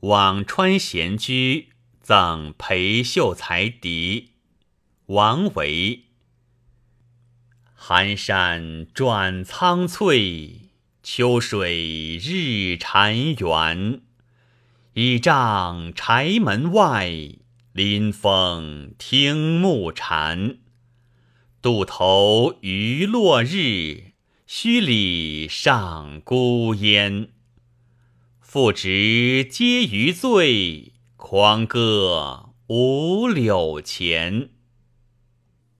往川闲居，赠裴秀才狄。王维。寒山转苍翠，秋水日潺湲。倚杖柴门外，临风听暮蝉。渡头余落日，墟里上孤烟。复值皆余醉，狂歌五柳前。